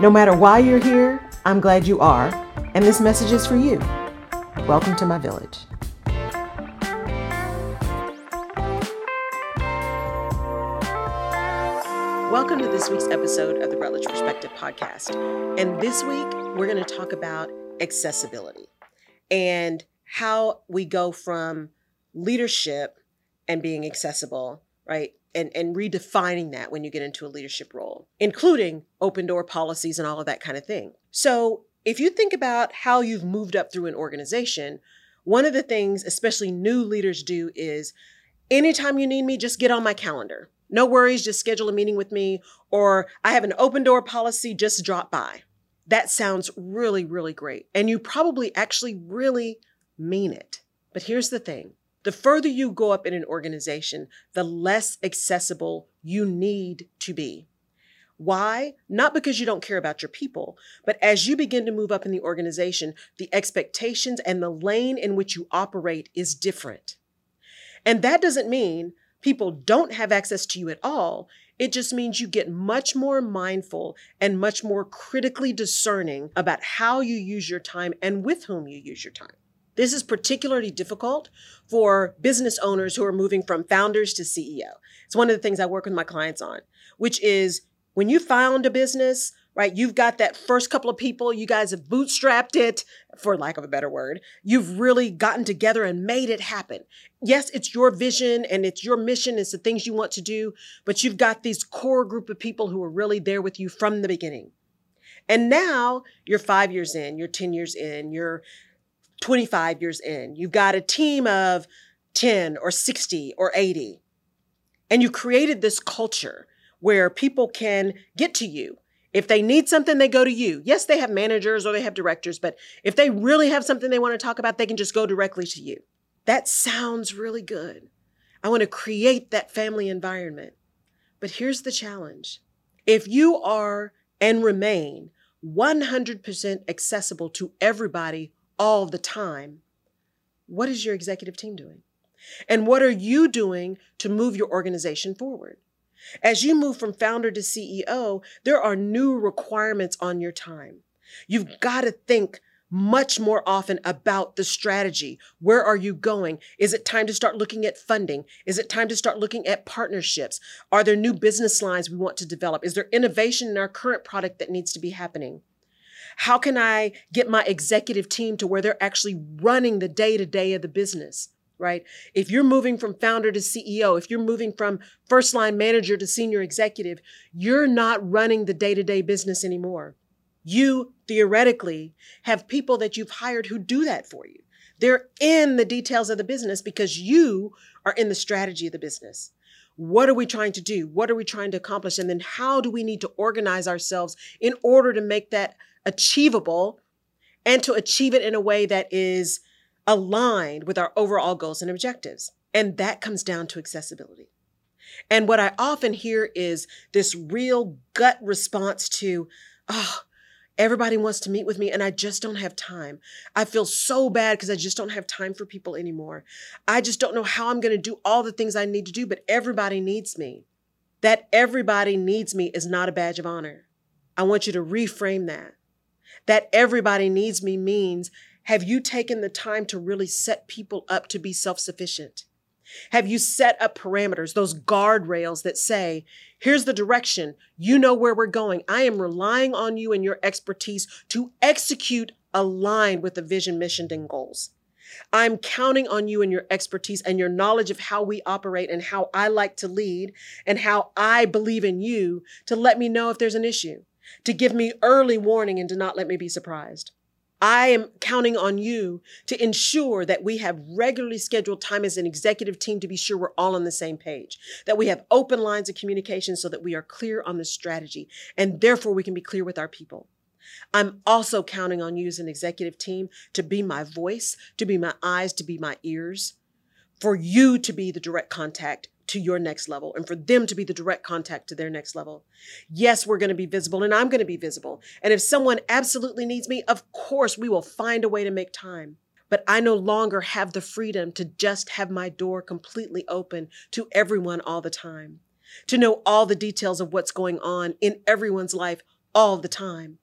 No matter why you're here, I'm glad you are, and this message is for you. Welcome to my village. Welcome to this week's episode of the Rutledge Perspective Podcast. And this week, we're going to talk about accessibility and how we go from leadership and being accessible, right? And, and redefining that when you get into a leadership role, including open door policies and all of that kind of thing. So, if you think about how you've moved up through an organization, one of the things, especially new leaders, do is anytime you need me, just get on my calendar. No worries, just schedule a meeting with me, or I have an open door policy, just drop by. That sounds really, really great. And you probably actually really mean it. But here's the thing the further you go up in an organization, the less accessible you need to be. Why? Not because you don't care about your people, but as you begin to move up in the organization, the expectations and the lane in which you operate is different. And that doesn't mean people don't have access to you at all. It just means you get much more mindful and much more critically discerning about how you use your time and with whom you use your time. This is particularly difficult for business owners who are moving from founders to CEO. It's one of the things I work with my clients on, which is when you found a business, right? You've got that first couple of people, you guys have bootstrapped it, for lack of a better word. You've really gotten together and made it happen. Yes, it's your vision and it's your mission, it's the things you want to do, but you've got these core group of people who are really there with you from the beginning. And now you're five years in, you're 10 years in, you're 25 years in. You've got a team of 10 or 60 or 80. And you created this culture where people can get to you. If they need something, they go to you. Yes, they have managers or they have directors, but if they really have something they want to talk about, they can just go directly to you. That sounds really good. I want to create that family environment. But here's the challenge if you are and remain 100% accessible to everybody all the time, what is your executive team doing? And what are you doing to move your organization forward? As you move from founder to CEO, there are new requirements on your time. You've got to think much more often about the strategy. Where are you going? Is it time to start looking at funding? Is it time to start looking at partnerships? Are there new business lines we want to develop? Is there innovation in our current product that needs to be happening? How can I get my executive team to where they're actually running the day to day of the business? Right? If you're moving from founder to CEO, if you're moving from first line manager to senior executive, you're not running the day to day business anymore. You theoretically have people that you've hired who do that for you. They're in the details of the business because you are in the strategy of the business. What are we trying to do? What are we trying to accomplish? And then how do we need to organize ourselves in order to make that achievable and to achieve it in a way that is aligned with our overall goals and objectives. And that comes down to accessibility. And what I often hear is this real gut response to, oh, everybody wants to meet with me and I just don't have time. I feel so bad because I just don't have time for people anymore. I just don't know how I'm going to do all the things I need to do, but everybody needs me. That everybody needs me is not a badge of honor. I want you to reframe that that everybody needs me means have you taken the time to really set people up to be self sufficient? Have you set up parameters, those guardrails that say, here's the direction, you know where we're going. I am relying on you and your expertise to execute aligned with the vision, mission, and goals. I'm counting on you and your expertise and your knowledge of how we operate and how I like to lead and how I believe in you to let me know if there's an issue to give me early warning and to not let me be surprised. I am counting on you to ensure that we have regularly scheduled time as an executive team to be sure we're all on the same page, that we have open lines of communication so that we are clear on the strategy, and therefore we can be clear with our people. I'm also counting on you as an executive team to be my voice, to be my eyes, to be my ears, for you to be the direct contact to your next level and for them to be the direct contact to their next level. Yes, we're going to be visible and I'm going to be visible. And if someone absolutely needs me, of course, we will find a way to make time. But I no longer have the freedom to just have my door completely open to everyone all the time, to know all the details of what's going on in everyone's life all the time.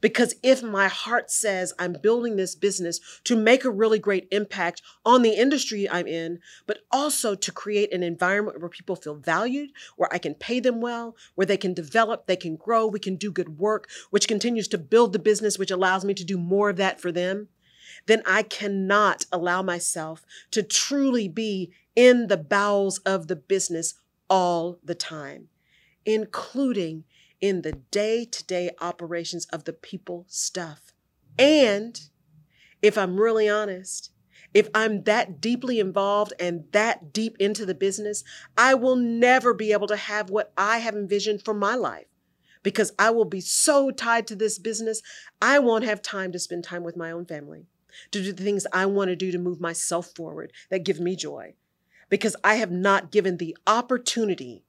Because if my heart says I'm building this business to make a really great impact on the industry I'm in, but also to create an environment where people feel valued, where I can pay them well, where they can develop, they can grow, we can do good work, which continues to build the business, which allows me to do more of that for them, then I cannot allow myself to truly be in the bowels of the business all the time, including in the day to day operations of the people stuff. And if I'm really honest, if I'm that deeply involved and that deep into the business, I will never be able to have what I have envisioned for my life because I will be so tied to this business, I won't have time to spend time with my own family, to do the things I want to do to move myself forward that give me joy. Because I have not given the opportunity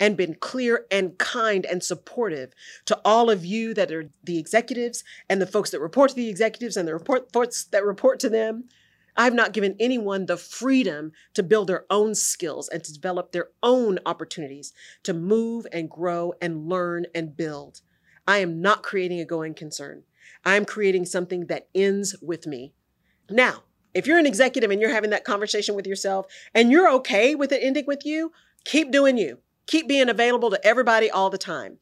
and been clear and kind and supportive to all of you that are the executives and the folks that report to the executives and the report reports that report to them. I've not given anyone the freedom to build their own skills and to develop their own opportunities to move and grow and learn and build. I am not creating a going concern. I'm creating something that ends with me. Now, if you're an executive and you're having that conversation with yourself and you're okay with it ending with you, keep doing you. Keep being available to everybody all the time.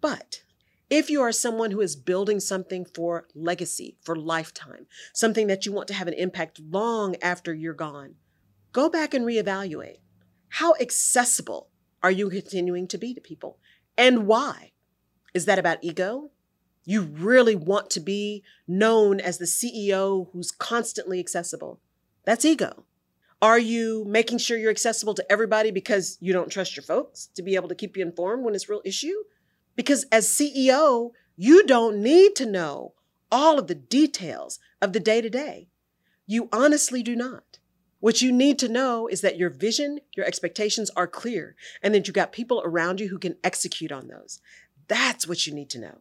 But if you are someone who is building something for legacy, for lifetime, something that you want to have an impact long after you're gone, go back and reevaluate. How accessible are you continuing to be to people? And why? Is that about ego? You really want to be known as the CEO who's constantly accessible. That's ego. Are you making sure you're accessible to everybody because you don't trust your folks to be able to keep you informed when it's real issue? Because as CEO, you don't need to know all of the details of the day to day. You honestly do not. What you need to know is that your vision, your expectations are clear, and that you got people around you who can execute on those. That's what you need to know.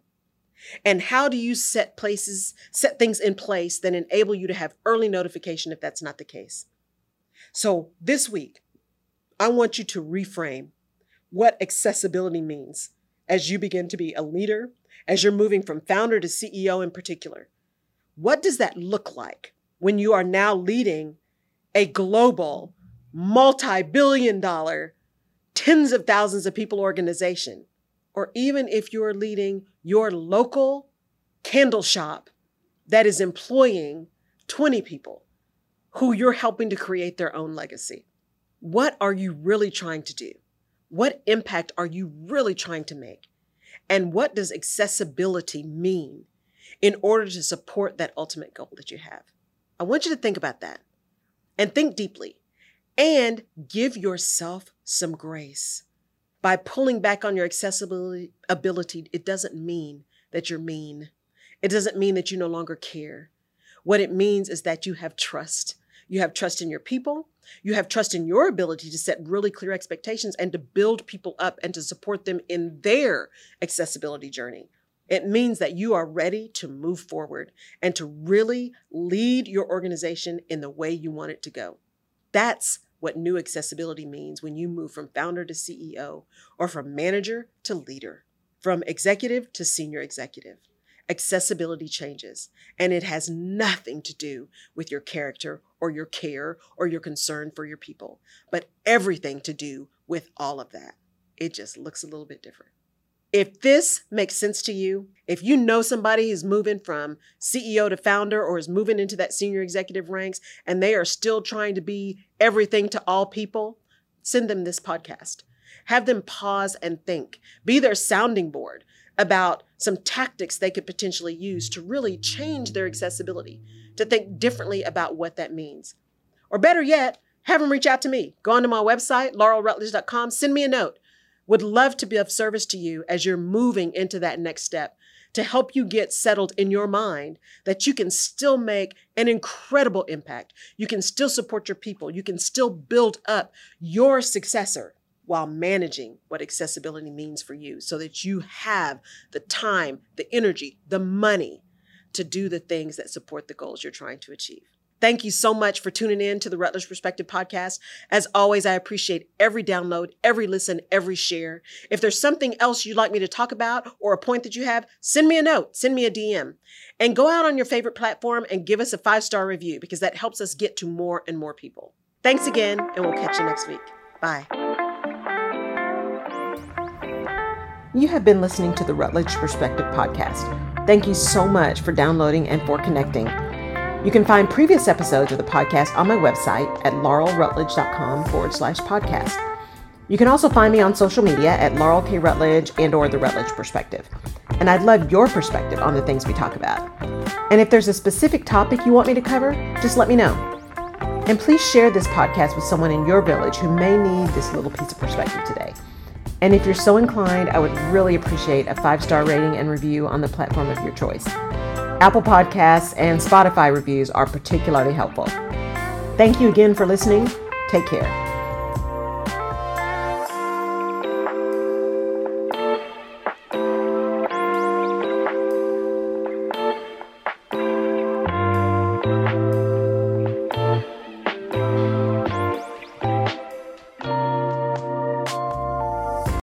And how do you set places, set things in place that enable you to have early notification if that's not the case? So this week, I want you to reframe what accessibility means as you begin to be a leader, as you're moving from founder to CEO in particular. What does that look like when you are now leading a global, multi billion dollar, tens of thousands of people organization? Or even if you're leading your local candle shop that is employing 20 people who you're helping to create their own legacy. What are you really trying to do? What impact are you really trying to make? And what does accessibility mean in order to support that ultimate goal that you have? I want you to think about that and think deeply and give yourself some grace. By pulling back on your accessibility ability, it doesn't mean that you're mean. It doesn't mean that you no longer care. What it means is that you have trust you have trust in your people. You have trust in your ability to set really clear expectations and to build people up and to support them in their accessibility journey. It means that you are ready to move forward and to really lead your organization in the way you want it to go. That's what new accessibility means when you move from founder to CEO or from manager to leader, from executive to senior executive accessibility changes. And it has nothing to do with your character or your care or your concern for your people, but everything to do with all of that. It just looks a little bit different. If this makes sense to you, if you know somebody who's moving from CEO to founder or is moving into that senior executive ranks and they are still trying to be everything to all people, send them this podcast. Have them pause and think. Be their sounding board about some tactics they could potentially use to really change their accessibility, to think differently about what that means. Or better yet, have them reach out to me. Go onto my website, laurelrutledge.com, send me a note. Would love to be of service to you as you're moving into that next step to help you get settled in your mind that you can still make an incredible impact. You can still support your people. You can still build up your successor while managing what accessibility means for you so that you have the time, the energy, the money to do the things that support the goals you're trying to achieve. Thank you so much for tuning in to the Rutledge Perspective podcast. As always, I appreciate every download, every listen, every share. If there's something else you'd like me to talk about or a point that you have, send me a note, send me a DM, and go out on your favorite platform and give us a five star review because that helps us get to more and more people. Thanks again, and we'll catch you next week. Bye. You have been listening to the Rutledge Perspective podcast. Thank you so much for downloading and for connecting. You can find previous episodes of the podcast on my website at laurelrutledge.com forward slash podcast. You can also find me on social media at Laurel K. Rutledge and or The Rutledge Perspective. And I'd love your perspective on the things we talk about. And if there's a specific topic you want me to cover, just let me know. And please share this podcast with someone in your village who may need this little piece of perspective today. And if you're so inclined, I would really appreciate a five star rating and review on the platform of your choice. Apple Podcasts and Spotify reviews are particularly helpful. Thank you again for listening. Take care.